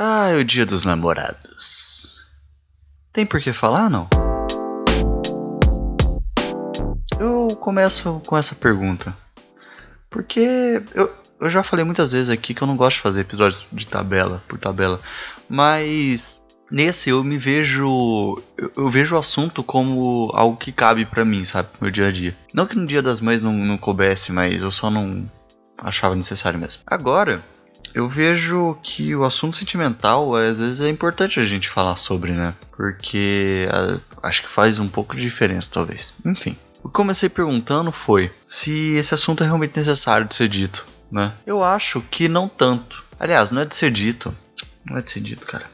Ah, é o dia dos namorados. Tem por que falar, não? Eu começo com essa pergunta. Porque eu, eu já falei muitas vezes aqui que eu não gosto de fazer episódios de tabela por tabela. Mas nesse eu me vejo. Eu, vejo o assunto como algo que cabe para mim, sabe? Meu dia a dia. Não que no dia das mães não, não coubesse, mas eu só não achava necessário mesmo. Agora, eu vejo que o assunto sentimental às vezes é importante a gente falar sobre, né? Porque acho que faz um pouco de diferença, talvez. Enfim. O que comecei perguntando foi se esse assunto é realmente necessário de ser dito, né? Eu acho que não tanto. Aliás, não é de ser dito. Não é de ser dito, cara.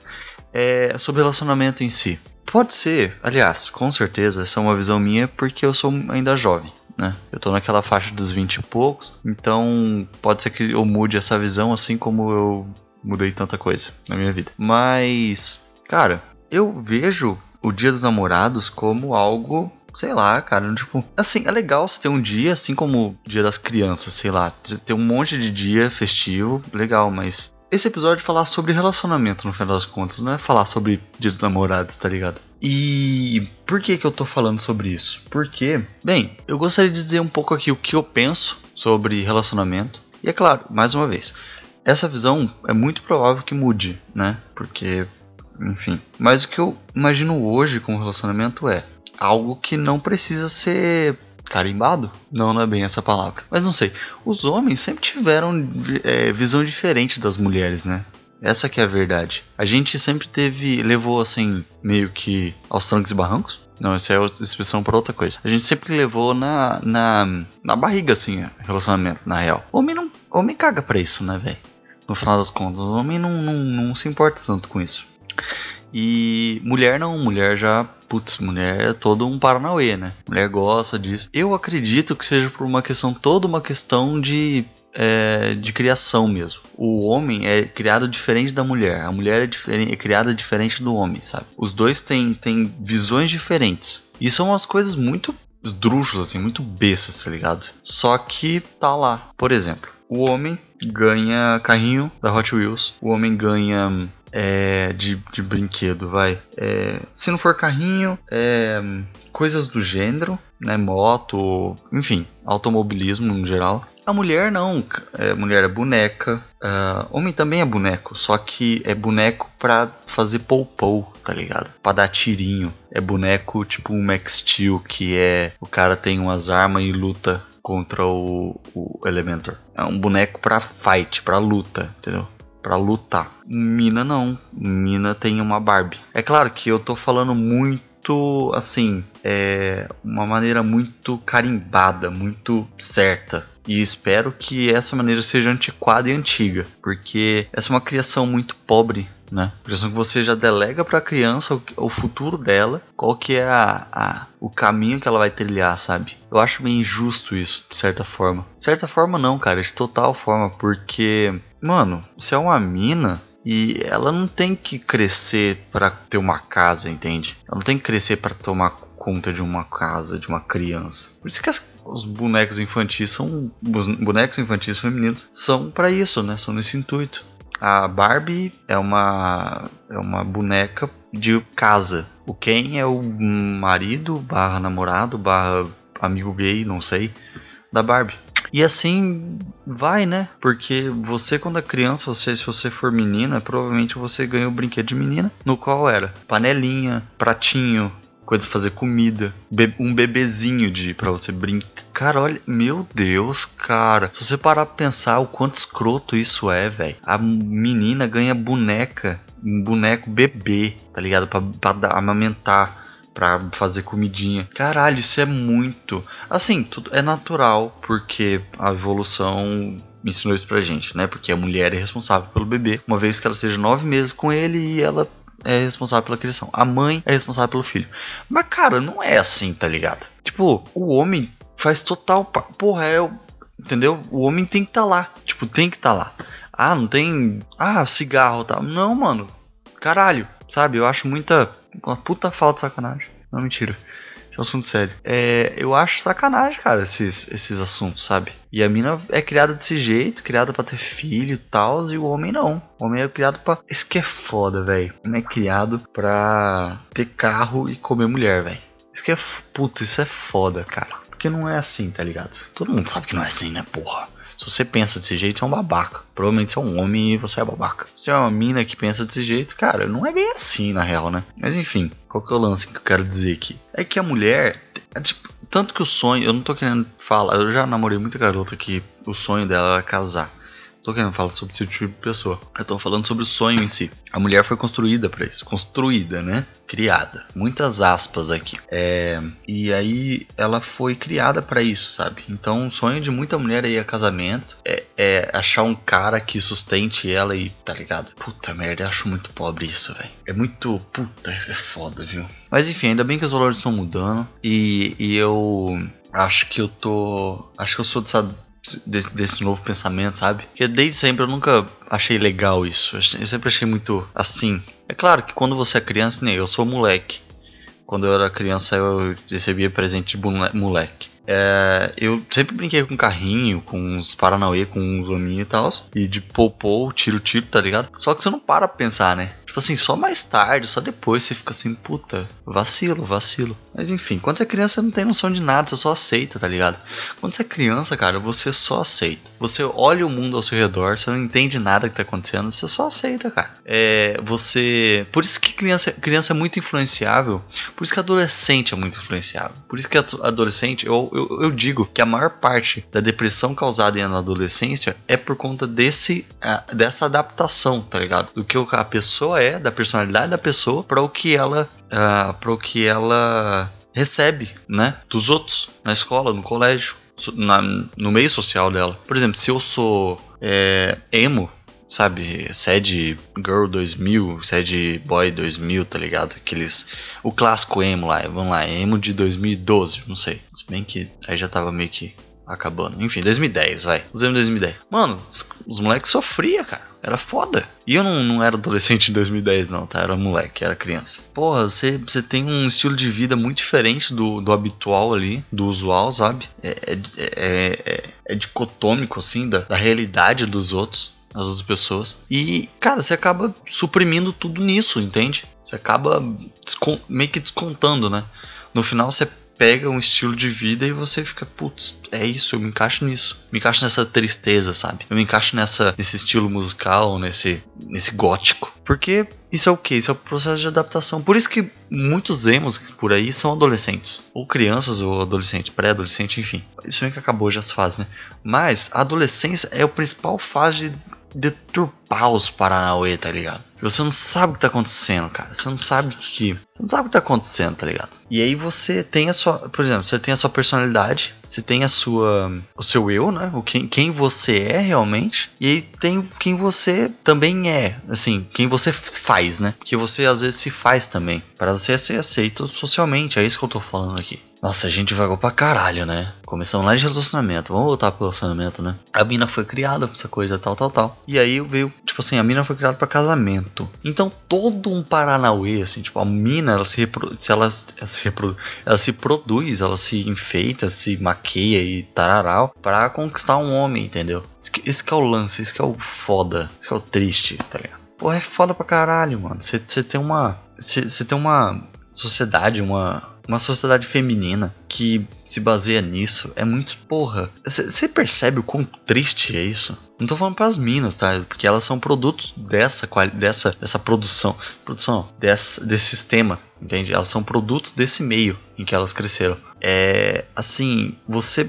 É sobre relacionamento em si. Pode ser, aliás, com certeza, essa é uma visão minha porque eu sou ainda jovem né? Eu tô naquela faixa dos 20 e poucos, então pode ser que eu mude essa visão assim como eu mudei tanta coisa na minha vida. Mas, cara, eu vejo o Dia dos Namorados como algo sei lá, cara, tipo, assim, é legal você ter um dia assim como o Dia das Crianças, sei lá, ter um monte de dia festivo, legal, mas esse episódio é falar sobre relacionamento no final das contas, não é falar sobre Dia dos Namorados, tá ligado? E por que que eu tô falando sobre isso? Porque, bem, eu gostaria de dizer um pouco aqui o que eu penso sobre relacionamento. E é claro, mais uma vez, essa visão é muito provável que mude, né? Porque, enfim. Mas o que eu imagino hoje com relacionamento é algo que não precisa ser carimbado? Não, não é bem essa palavra. Mas não sei. Os homens sempre tiveram é, visão diferente das mulheres, né? Essa que é a verdade. A gente sempre teve, levou assim, meio que aos trancos e barrancos. Não, essa é a expressão para outra coisa. A gente sempre levou na, na, na barriga, assim, relacionamento, na real. Homem não. Homem caga pra isso, né, velho? No final das contas, o homem não, não, não se importa tanto com isso. E mulher não, mulher já. Putz, mulher é todo um paranauê, né? Mulher gosta disso. Eu acredito que seja por uma questão, toda uma questão de é, de criação mesmo. O homem é criado diferente da mulher, a mulher é, diferente, é criada diferente do homem, sabe? Os dois têm, têm visões diferentes. E são umas coisas muito esdrúxulas, assim, muito bestas, tá ligado? Só que tá lá. Por exemplo, o homem ganha carrinho da Hot Wheels, o homem ganha é, de, de brinquedo, vai. É, se não for carrinho, é, coisas do gênero, né? Moto, enfim, automobilismo no geral. A mulher não, é, mulher é boneca. Uh, homem também é boneco, só que é boneco pra fazer pou-pou, tá ligado? Pra dar tirinho. É boneco tipo um Max Steel, que é. O cara tem umas armas e luta contra o, o Elementor. É um boneco pra fight, pra luta, entendeu? Pra lutar. Mina não. Mina tem uma Barbie. É claro que eu tô falando muito assim. É uma maneira muito carimbada, muito certa e espero que essa maneira seja antiquada e antiga, porque essa é uma criação muito pobre, né? Criação que você já delega para a criança o, o, futuro dela, qual que é a, a, o caminho que ela vai trilhar, sabe? Eu acho meio injusto isso, de certa forma. De certa forma não, cara, de total forma, porque, mano, se é uma mina, e ela não tem que crescer para ter uma casa, entende? Ela não tem que crescer para tomar conta de uma casa, de uma criança. Por isso que as, os bonecos infantis são. Os bonecos infantis femininos são para isso, né? São nesse intuito. A Barbie é uma, é uma boneca de casa. O Ken é o marido, barra namorado, barra amigo gay, não sei, da Barbie. E assim vai, né? Porque você, quando é criança, você, se você for menina, provavelmente você ganhou o brinquedo de menina, no qual era panelinha, pratinho, coisa fazer comida, be um bebezinho de para você brincar. Cara, olha, meu Deus, cara. Se você parar pra pensar o quanto escroto isso é, velho. A menina ganha boneca, um boneco bebê, tá ligado? Pra amamentar pra fazer comidinha. Caralho, isso é muito. Assim, tudo é natural, porque a evolução ensinou isso pra gente, né? Porque a mulher é responsável pelo bebê, uma vez que ela seja nove meses com ele e ela é responsável pela criação. A mãe é responsável pelo filho. Mas, cara, não é assim, tá ligado? Tipo, o homem faz total. Porra, é. Entendeu? O homem tem que estar tá lá. Tipo, tem que estar tá lá. Ah, não tem. Ah, cigarro tal. Tá. Não, mano. Caralho. Sabe? Eu acho muita. Uma puta falta de sacanagem. Não, mentira. É um assunto sério. É, eu acho sacanagem, cara, esses, esses assuntos, sabe? E a mina é criada desse jeito, criada para ter filho e tal, e o homem não. O homem é criado pra. Isso que é foda, velho. O homem é criado pra ter carro e comer mulher, velho. Isso que é. Puta, isso é foda, cara. Porque não é assim, tá ligado? Todo mundo sabe que não é assim, né, porra? Se você pensa desse jeito, você é um babaca. Provavelmente você é um homem e você é babaca. Se é uma mina que pensa desse jeito, cara, não é bem assim na real, né? Mas enfim, qual que é o lance que eu quero dizer aqui? É que a mulher, é, tipo, tanto que o sonho, eu não tô querendo falar, eu já namorei muita garota que o sonho dela era casar tô querendo falar sobre esse tipo de pessoa. Eu tô falando sobre o sonho em si. A mulher foi construída para isso. Construída, né? Criada. Muitas aspas aqui. É... E aí ela foi criada para isso, sabe? Então o sonho de muita mulher aí é casamento. É, é, achar um cara que sustente ela e, tá ligado? Puta merda, eu acho muito pobre isso, velho. É muito. Puta, é foda, viu? Mas enfim, ainda bem que os valores estão mudando. E, e eu acho que eu tô. Acho que eu sou dessa desse, desse novo pensamento, sabe? Porque desde sempre eu nunca achei legal isso. Eu sempre achei muito assim. É claro que quando você é criança, nem eu sou moleque. Quando eu era criança eu recebia presente de moleque. É, eu sempre brinquei com carrinho, com uns Paranauê, com uns hominhos e tal. E de popô, tiro-tiro, tá ligado? Só que você não para pra pensar, né? Tipo assim, só mais tarde, só depois você fica assim, puta, vacilo, vacilo. Mas enfim, quando você é criança, você não tem noção de nada, você só aceita, tá ligado? Quando você é criança, cara, você só aceita. Você olha o mundo ao seu redor, você não entende nada que tá acontecendo, você só aceita, cara. É, você. Por isso que criança, criança é muito influenciável, por isso que adolescente é muito influenciável. Por isso que adolescente, eu, eu, eu digo que a maior parte da depressão causada na adolescência é por conta desse, dessa adaptação, tá ligado? Do que a pessoa é, da personalidade da pessoa, para o que ela. Uh, para o que ela recebe, né? Dos outros, na escola, no colégio, na, no meio social dela. Por exemplo, se eu sou é, emo, sabe? Sad Girl 2000, Sad Boy 2000, tá ligado? Aqueles. O clássico emo lá, vamos lá, emo de 2012, não sei. Se bem que aí já tava meio que acabando. Enfim, 2010, vai. Usamos 2010. Mano, os, os moleques sofriam, cara. Era foda. E eu não, não era adolescente em 2010, não, tá? Era moleque, era criança. Porra, você, você tem um estilo de vida muito diferente do, do habitual ali, do usual, sabe? É, é, é, é, é dicotômico, assim, da, da realidade dos outros as outras pessoas. E, cara, você acaba suprimindo tudo nisso, entende? Você acaba meio que descontando, né? No final você pega um estilo de vida e você fica, putz, é isso, eu me encaixo nisso. Me encaixo nessa tristeza, sabe? Eu me encaixo nessa, nesse estilo musical, nesse, nesse gótico. Porque isso é o que? Isso é o processo de adaptação. Por isso que muitos emos por aí são adolescentes. Ou crianças, ou adolescentes, pré-adolescente, enfim. Isso é que acabou já as fases, né? Mas a adolescência é a principal fase deturpar os Paranauê, tá ligado? Você não sabe o que tá acontecendo, cara. Você não sabe o que. Você não sabe o que tá acontecendo, tá ligado? E aí você tem a sua. Por exemplo, você tem a sua personalidade, você tem a sua. o seu eu, né? O quem, quem você é realmente. E aí tem quem você também é. Assim, quem você faz, né? Que você às vezes se faz também. para você ser aceito socialmente. É isso que eu tô falando aqui. Nossa, a gente vagou pra caralho, né? Começamos lá de relacionamento. Vamos voltar pro relacionamento, né? A mina foi criada pra essa coisa, tal, tal, tal. E aí veio, tipo assim, a mina foi criada pra casamento. Então todo um Paranauê, assim, tipo, a mina, ela se reproduz, ela, ela, se ela se produz, ela se enfeita, se maqueia e tararau pra conquistar um homem, entendeu? Esse que, esse que é o lance, esse que é o foda, esse que é o triste, tá ligado? Pô, é foda pra caralho, mano. Você tem uma. Você tem uma sociedade, uma uma sociedade feminina que se baseia nisso é muito porra. Você percebe o quão triste é isso? Não tô falando pras minas, tá? Porque elas são produtos dessa, dessa, dessa produção. Produção, dessa, desse sistema, entende? Elas são produtos desse meio em que elas cresceram. É. Assim, você.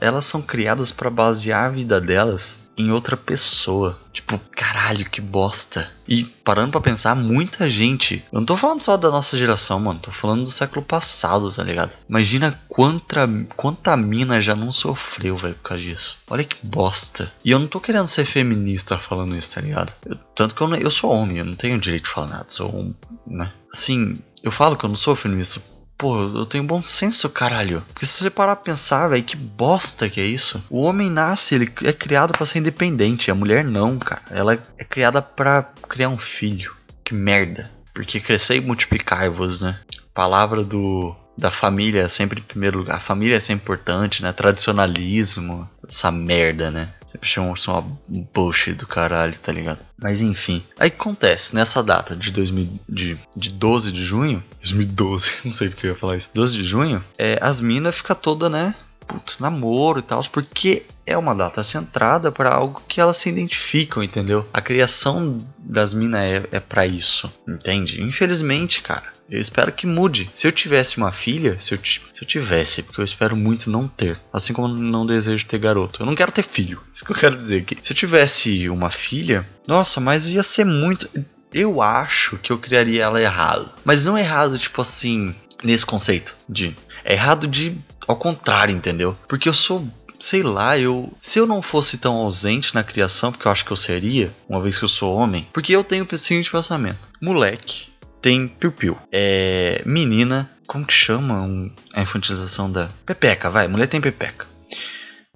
Elas são criadas para basear a vida delas em outra pessoa. Tipo, caralho, que bosta. E parando para pensar, muita gente. Eu não tô falando só da nossa geração, mano. Tô falando do século passado, tá ligado? Imagina quanta, quanta mina já não sofreu, velho, por causa disso. Olha que bosta. E eu não tô querendo ser feminista falando isso, tá ligado? Eu, tanto que eu, eu sou homem, eu não tenho direito de falar nada. Sou um. né? Assim, eu falo que eu não sou feminista Pô, eu tenho bom senso, caralho. Porque se você parar pra pensar, velho, que bosta que é isso. O homem nasce, ele é criado para ser independente. A mulher não, cara. Ela é criada para criar um filho. Que merda. Porque crescer e multiplicar-vos, né? Palavra do da família sempre em primeiro lugar. A família é sempre importante, né? Tradicionalismo, essa merda, né? Sempre chamam isso uma bullshit do caralho, tá ligado? Mas enfim. Aí acontece, nessa data de, 2000, de, de 12 de junho. 2012, não sei porque eu ia falar isso. 12 de junho, é, as minas ficam toda, né? Putz, namoro e tal, porque é uma data centrada para algo que elas se identificam, entendeu? A criação das minas é, é para isso, entende? Infelizmente, cara, eu espero que mude. Se eu tivesse uma filha, se eu, se eu tivesse, porque eu espero muito não ter, assim como não desejo ter garoto. Eu não quero ter filho. Isso que eu quero dizer aqui. Se eu tivesse uma filha, nossa, mas ia ser muito. Eu acho que eu criaria ela errado. Mas não errado, tipo assim, nesse conceito de. É errado de. Ao contrário, entendeu? Porque eu sou sei lá, eu. Se eu não fosse tão ausente na criação, porque eu acho que eu seria, uma vez que eu sou homem, porque eu tenho o seguinte pensamento: moleque tem piu-piu. É. Menina, como que chama um, a infantilização da. Pepeca, vai, mulher tem pepeca.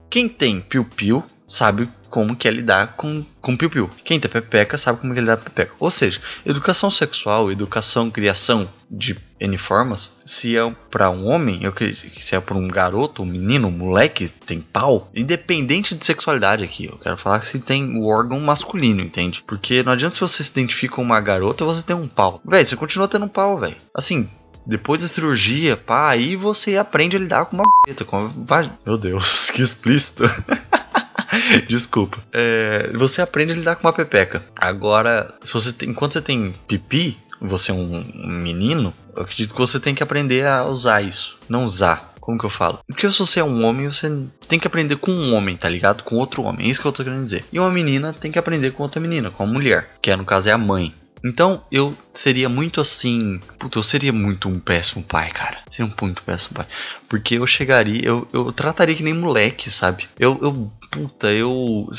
Quem tem piu-piu sabe como que é lidar com, com piu-piu. Quem tem pepeca sabe como que é lidar com pepeca. Ou seja, educação sexual, educação, criação de N formas, se é para um homem, eu se é para um garoto, um menino, um moleque, tem pau, independente de sexualidade aqui, eu quero falar que se tem o órgão masculino, entende? Porque não adianta se você se identifica com uma garota, você tem um pau. Véi, você continua tendo um pau, velho. Assim, depois da cirurgia, pá, aí você aprende a lidar com uma b****, com uma... Meu Deus, que explícito. Desculpa. É, você aprende a lidar com uma pepeca. Agora, se você tem, enquanto você tem pipi, você é um, menino, eu acredito que você tem que aprender a usar isso. Não usar. Como que eu falo? Porque se você é um homem, você tem que aprender com um homem, tá ligado? Com outro homem. É isso que eu tô querendo dizer. E uma menina tem que aprender com outra menina, com uma mulher. Que é, no caso é a mãe. Então eu seria muito assim. Puta, eu seria muito um péssimo pai, cara. Seria um muito péssimo pai. Porque eu chegaria, eu, eu trataria que nem moleque, sabe? Eu, eu puta, eu.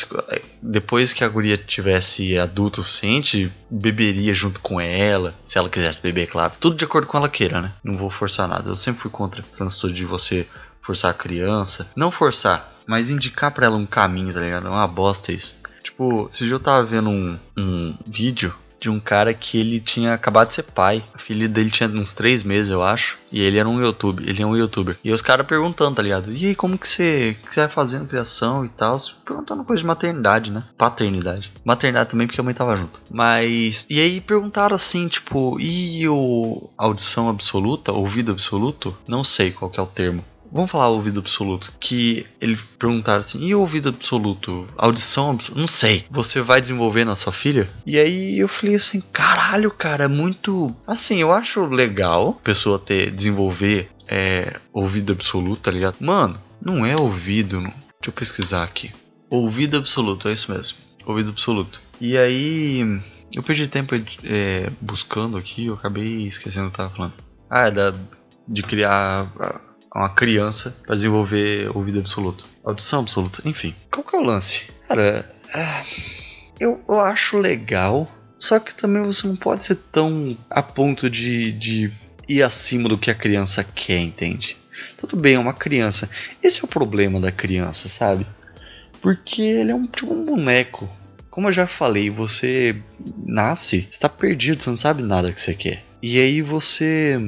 Depois que a guria tivesse adulto o suficiente, beberia junto com ela. Se ela quisesse beber, claro. Tudo de acordo com ela queira, né? Não vou forçar nada. Eu sempre fui contra essa atitude de você forçar a criança. Não forçar, mas indicar para ela um caminho, tá ligado? É uma bosta isso. Tipo, se eu tava vendo um, um vídeo de um cara que ele tinha acabado de ser pai. A filha dele tinha uns três meses, eu acho. E ele era um youtuber, ele é um youtuber. E os caras perguntando, tá ligado? E aí, como que você, que você vai fazendo criação e tal? Perguntando coisa de maternidade, né? Paternidade. Maternidade também, porque a mãe tava junto. Mas. E aí perguntaram assim, tipo, e o audição absoluta, ouvido absoluto? Não sei qual que é o termo. Vamos falar ouvido absoluto. Que ele perguntaram assim: e o ouvido absoluto? Audição absoluta? Não sei. Você vai desenvolver na sua filha? E aí eu falei assim: caralho, cara, é muito. Assim, eu acho legal a pessoa ter, desenvolver é, ouvido absoluto, tá ligado? Mano, não é ouvido. Não. Deixa eu pesquisar aqui. Ouvido absoluto, é isso mesmo. Ouvido absoluto. E aí. Eu perdi tempo é, buscando aqui, eu acabei esquecendo o que eu tava falando. Ah, é da, de criar uma criança para desenvolver ouvido absoluto. Audição absoluta, enfim. Qual que é o lance? Cara, é, eu, eu acho legal, só que também você não pode ser tão a ponto de, de ir acima do que a criança quer, entende? Tudo bem, é uma criança. Esse é o problema da criança, sabe? Porque ele é um tipo um boneco. Como eu já falei, você nasce, está perdido, você não sabe nada que você quer. E aí você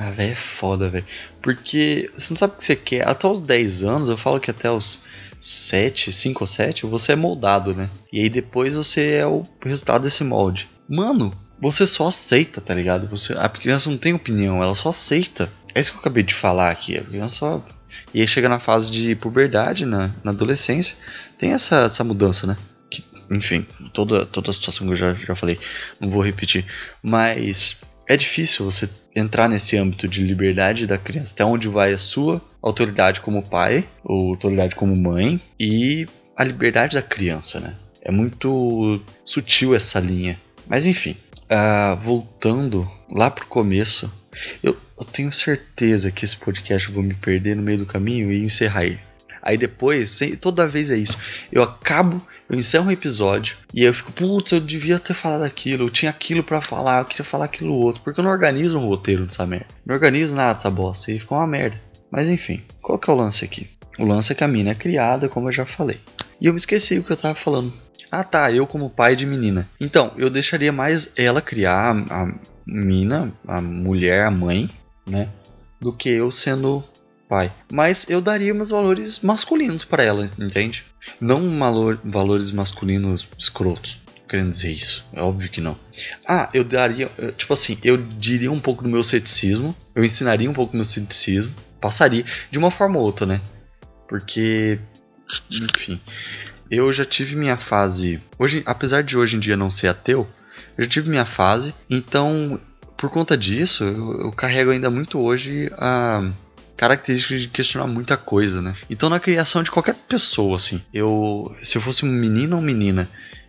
ah, velho, é foda, velho. Porque você não sabe o que você quer. Até os 10 anos, eu falo que até os 7, 5 ou 7, você é moldado, né? E aí depois você é o resultado desse molde. Mano, você só aceita, tá ligado? Você, a criança não tem opinião, ela só aceita. É isso que eu acabei de falar aqui. A criança só. E aí chega na fase de puberdade, na, na adolescência, tem essa, essa mudança, né? Que, enfim, toda, toda a situação que eu já, já falei, não vou repetir. Mas é difícil você entrar nesse âmbito de liberdade da criança, até onde vai a sua autoridade como pai ou autoridade como mãe e a liberdade da criança, né? É muito sutil essa linha. Mas enfim, uh, voltando lá pro começo, eu, eu, tenho certeza que esse podcast eu vou me perder no meio do caminho e encerrar ele. Aí depois, toda vez é isso. Eu acabo eu encerro um episódio e eu fico, putz, eu devia ter falado aquilo, eu tinha aquilo para falar, eu queria falar aquilo outro, porque eu não organizo um roteiro dessa merda. Não organizo nada dessa bosta e ficou uma merda. Mas enfim, qual que é o lance aqui? O lance é que a mina é criada, como eu já falei. E eu me esqueci o que eu tava falando. Ah tá, eu como pai de menina. Então, eu deixaria mais ela criar a mina, a mulher, a mãe, né? do que eu sendo pai. Mas eu daria meus valores masculinos para ela, entende? Não valor, valores masculinos escrotos. Querendo dizer isso, é óbvio que não. Ah, eu daria, tipo assim, eu diria um pouco do meu ceticismo, eu ensinaria um pouco do meu ceticismo, passaria de uma forma ou outra, né? Porque, enfim, eu já tive minha fase. Hoje, apesar de hoje em dia não ser ateu, eu já tive minha fase, então por conta disso, eu, eu carrego ainda muito hoje a característica de questionar muita coisa, né? Então na criação de qualquer pessoa, assim, eu. Se eu fosse um menino ou menina,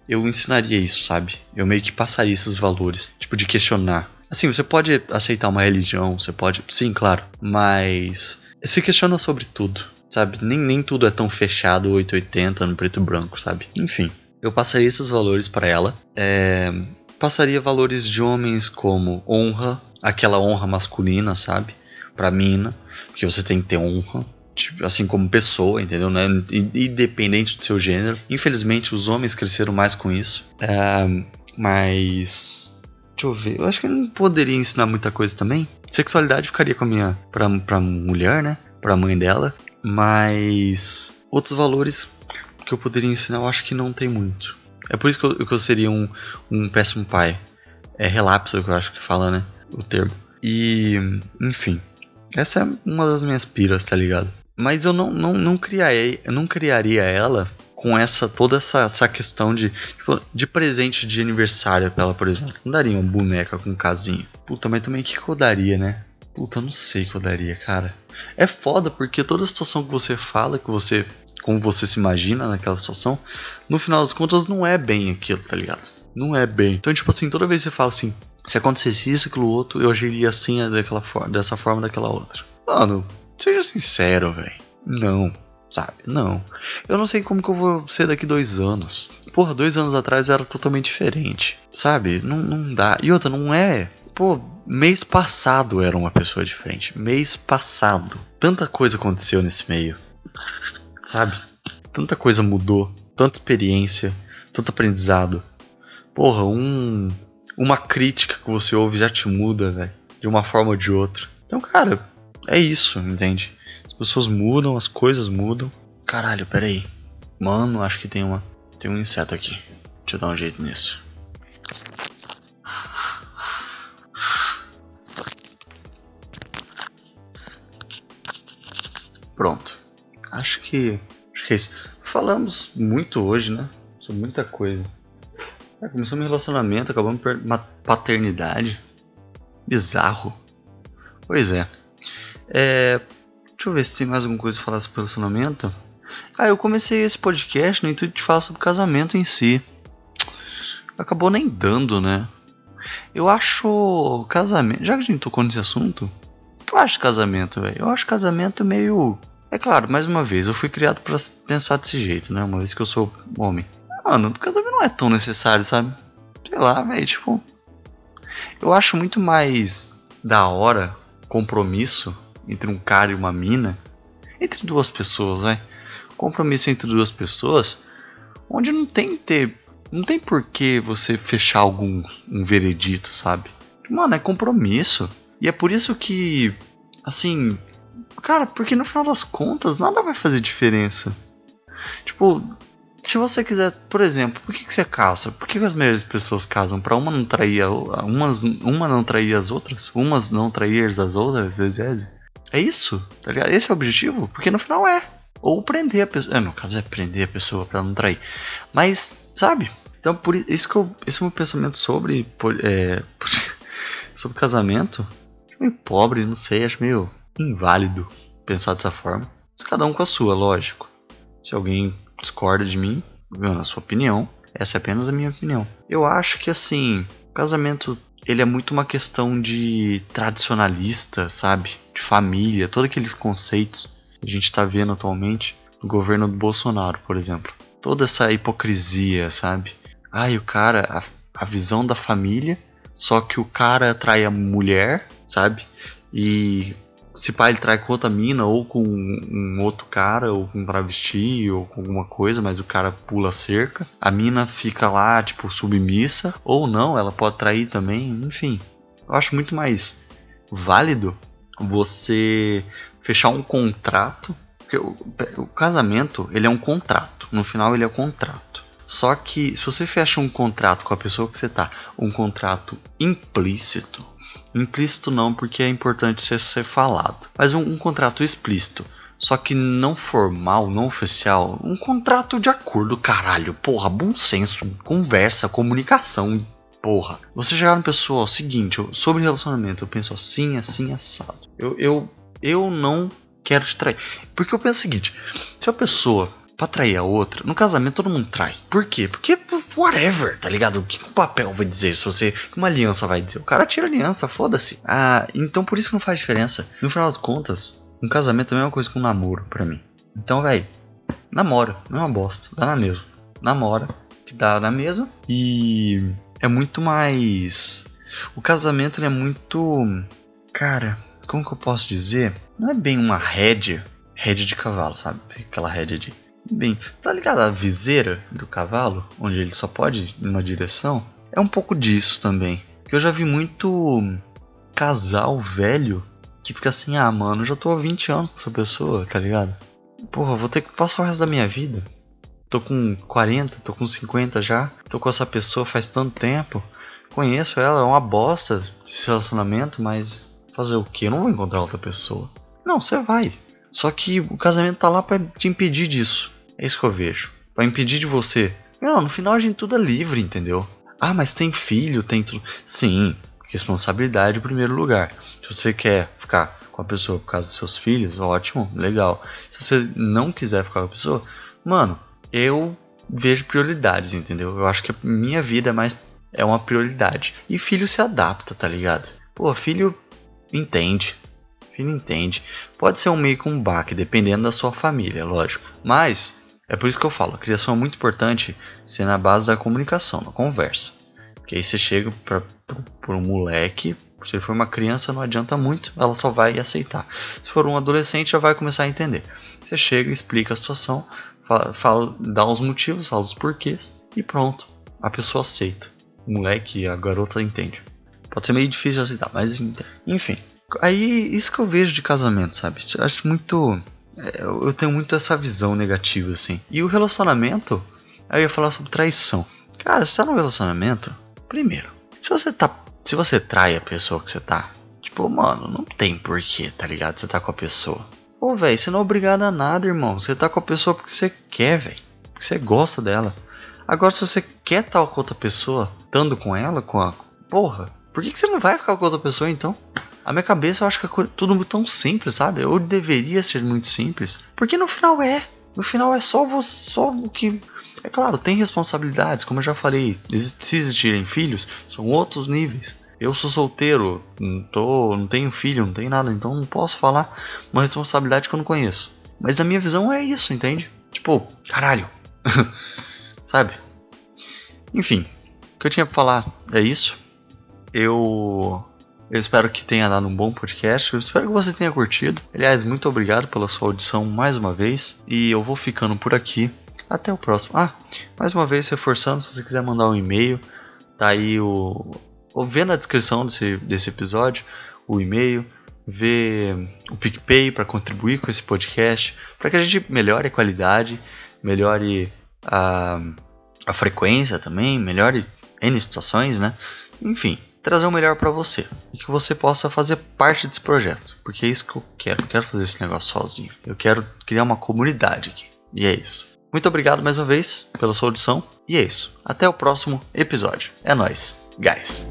eu ensinaria isso, sabe? Eu meio que passaria esses valores, tipo, de questionar. Assim, você pode aceitar uma religião, você pode. Sim, claro. Mas. Se questiona sobre tudo, sabe? Nem, nem tudo é tão fechado 880 no preto e branco, sabe? Enfim. Eu passaria esses valores para ela. É, passaria valores de homens como honra, aquela honra masculina, sabe? Pra mina, porque você tem que ter honra, tipo, assim como pessoa, entendeu? Né? Independente do seu gênero. Infelizmente, os homens cresceram mais com isso. Mas. Deixa eu ver. Eu acho que eu não poderia ensinar muita coisa também. Sexualidade ficaria com a minha. pra, pra mulher, né? Pra mãe dela. Mas. Outros valores que eu poderia ensinar, eu acho que não tem muito. É por isso que eu, que eu seria um, um péssimo pai. É relapso que eu acho que fala, né? O termo. E, enfim. Essa é uma das minhas piras, tá ligado? Mas eu não, não, não, criarei, eu não criaria ela com essa toda essa, essa questão de, tipo, de presente de aniversário pra ela, por exemplo. Não daria uma boneca com um casinho. Puta, mas também o que, que eu daria, né? Puta, eu não sei o que eu daria, cara. É foda porque toda situação que você fala, que você como você se imagina naquela situação, no final das contas não é bem aquilo, tá ligado? Não é bem. Então, tipo assim, toda vez que você fala assim, se acontecesse isso, aquilo outro, eu agiria assim, daquela forma, dessa forma, daquela outra. Mano, seja sincero, velho. Não, sabe? Não. Eu não sei como que eu vou ser daqui dois anos. Porra, dois anos atrás eu era totalmente diferente, sabe? Não, não dá. E outra, não é. Pô, mês passado era uma pessoa diferente. Mês passado. Tanta coisa aconteceu nesse meio sabe? Tanta coisa mudou, tanta experiência, tanto aprendizado. Porra, um uma crítica que você ouve já te muda, velho, de uma forma ou de outra. Então, cara, é isso, entende? As pessoas mudam, as coisas mudam. Caralho, peraí. Mano, acho que tem uma tem um inseto aqui. Deixa eu dar um jeito nisso. Pronto. Acho que. Acho que é isso. Falamos muito hoje, né? Sobre muita coisa. É, começamos um relacionamento, acabamos uma paternidade. Bizarro. Pois é. é. Deixa eu ver se tem mais alguma coisa a falar sobre relacionamento. Ah, eu comecei esse podcast no intuito de falar sobre casamento em si. Acabou nem dando, né? Eu acho casamento. Já que a gente tocou nesse assunto, o que eu acho casamento, velho? Eu acho casamento meio é claro, mais uma vez, eu fui criado para pensar desse jeito, né? Uma vez que eu sou homem. Mano, casamento não é tão necessário, sabe? Sei lá, velho, tipo. Eu acho muito mais da hora compromisso entre um cara e uma mina. Entre duas pessoas, vai. Compromisso entre duas pessoas. Onde não tem ter. Não tem por que você fechar algum um veredito, sabe? Mano, é compromisso. E é por isso que. Assim, Cara, porque no final das contas nada vai fazer diferença. Tipo, se você quiser, por exemplo, por que, que você casa? Por que, que as melhores pessoas casam? Pra uma não trair umas, uma não trair as outras? Umas não trair as outras, vezes? É isso, tá ligado? Esse é o objetivo? Porque no final é. Ou prender a pessoa. É, no caso é prender a pessoa pra não trair. Mas, sabe? Então, por isso que eu, esse é o meu pensamento sobre. É, sobre casamento. Meio pobre, não sei, acho meio inválido pensar dessa forma. Mas cada um com a sua, lógico. Se alguém discorda de mim, a sua opinião, essa é apenas a minha opinião. Eu acho que assim, o casamento ele é muito uma questão de tradicionalista, sabe? De família, todos aqueles conceitos que a gente está vendo atualmente no governo do Bolsonaro, por exemplo. Toda essa hipocrisia, sabe? Ai, o cara, a, a visão da família, só que o cara atrai a mulher, sabe? E se pai ele trai com outra mina, ou com um outro cara, ou com um travesti, ou com alguma coisa, mas o cara pula a cerca. A mina fica lá, tipo, submissa, ou não, ela pode trair também, enfim. Eu acho muito mais válido você fechar um contrato. O, o casamento, ele é um contrato. No final, ele é um contrato. Só que se você fecha um contrato com a pessoa que você tá, um contrato implícito, implícito não, porque é importante ser, ser falado, mas um, um contrato explícito só que não formal, não oficial. Um contrato de acordo, caralho. Porra, bom senso, conversa, comunicação. Porra. Você chegar no pessoal, seguinte, sobre relacionamento, eu penso assim, assim, assado. Eu, eu, eu não quero te trair. Porque eu penso o seguinte: se a pessoa pra trair a outra, no casamento todo mundo trai. Por quê? Porque whatever, tá ligado? O que o papel vai dizer? Se você. uma aliança vai dizer? O cara tira a aliança, foda-se. Ah, então por isso que não faz diferença. No final das contas, um casamento é a mesma coisa que um namoro para mim. Então, velho, namora, não é uma bosta, dá na mesma. Namora, que dá na mesma. E é muito mais. O casamento é muito. Cara, como que eu posso dizer? Não é bem uma rédea, rédea de cavalo, sabe? Aquela rédea de. Bem, tá ligado a viseira do cavalo, onde ele só pode ir numa direção? É um pouco disso também. Que eu já vi muito casal velho que fica assim, ah, mano, já tô há 20 anos com essa pessoa, tá ligado? Porra, vou ter que passar o resto da minha vida. Tô com 40, tô com 50 já, tô com essa pessoa faz tanto tempo. Conheço ela, é uma bosta esse relacionamento, mas fazer o que? Eu não vou encontrar outra pessoa. Não, você vai. Só que o casamento tá lá para te impedir disso. É isso que eu vejo. Para impedir de você. Não, no final a gente tudo é livre, entendeu? Ah, mas tem filho, tem tudo. Sim, responsabilidade em primeiro lugar. Se você quer ficar com a pessoa por causa dos seus filhos, ótimo, legal. Se você não quiser ficar com a pessoa, mano, eu vejo prioridades, entendeu? Eu acho que a minha vida é mais é uma prioridade. E filho se adapta, tá ligado? Pô, filho entende. Filho entende. Pode ser um meio com um baque, dependendo da sua família, lógico. Mas é por isso que eu falo, a criação é muito importante ser na base da comunicação, da conversa. Porque aí você chega para um moleque, se for uma criança, não adianta muito, ela só vai aceitar. Se for um adolescente, já vai começar a entender. Você chega, explica a situação, fala, fala, dá os motivos, fala os porquês e pronto. A pessoa aceita. O moleque, a garota entende. Pode ser meio difícil aceitar, mas entende. Enfim. Aí, isso que eu vejo de casamento, sabe? Acho muito. É, eu tenho muito essa visão negativa, assim. E o relacionamento, aí eu ia falar sobre traição. Cara, você tá no relacionamento, primeiro, se você tá se você trai a pessoa que você tá, tipo, mano, não tem porquê, tá ligado? Você tá com a pessoa. Ô, velho, você não é obrigado a nada, irmão. Você tá com a pessoa porque você quer, velho. Porque você gosta dela. Agora, se você quer estar com outra pessoa, estando com ela, com a. Porra, por que, que você não vai ficar com outra pessoa então? A minha cabeça eu acho que é tudo tão simples, sabe? Ou deveria ser muito simples. Porque no final é. No final é só você. Só o que é claro, tem responsabilidades, como eu já falei, se existirem filhos, são outros níveis. Eu sou solteiro, não, tô, não tenho filho, não tenho nada, então não posso falar uma responsabilidade que eu não conheço. Mas na minha visão é isso, entende? Tipo, caralho. Sabe? Enfim, o que eu tinha pra falar é isso. Eu eu espero que tenha dado um bom podcast. Eu espero que você tenha curtido. Aliás, muito obrigado pela sua audição mais uma vez. E eu vou ficando por aqui. Até o próximo. Ah, mais uma vez reforçando, se você quiser mandar um e-mail, tá aí o. Vê na descrição desse, desse episódio o e-mail, vê o PicPay para contribuir com esse podcast, para que a gente melhore a qualidade, melhore a, a frequência também, melhore N situações, né? Enfim, trazer o melhor para você e que você possa fazer parte desse projeto, porque é isso que eu quero. Eu quero fazer esse negócio sozinho. Eu quero criar uma comunidade aqui. E é isso. Muito obrigado mais uma vez pela sua audição. E é isso. Até o próximo episódio. É nóis, guys.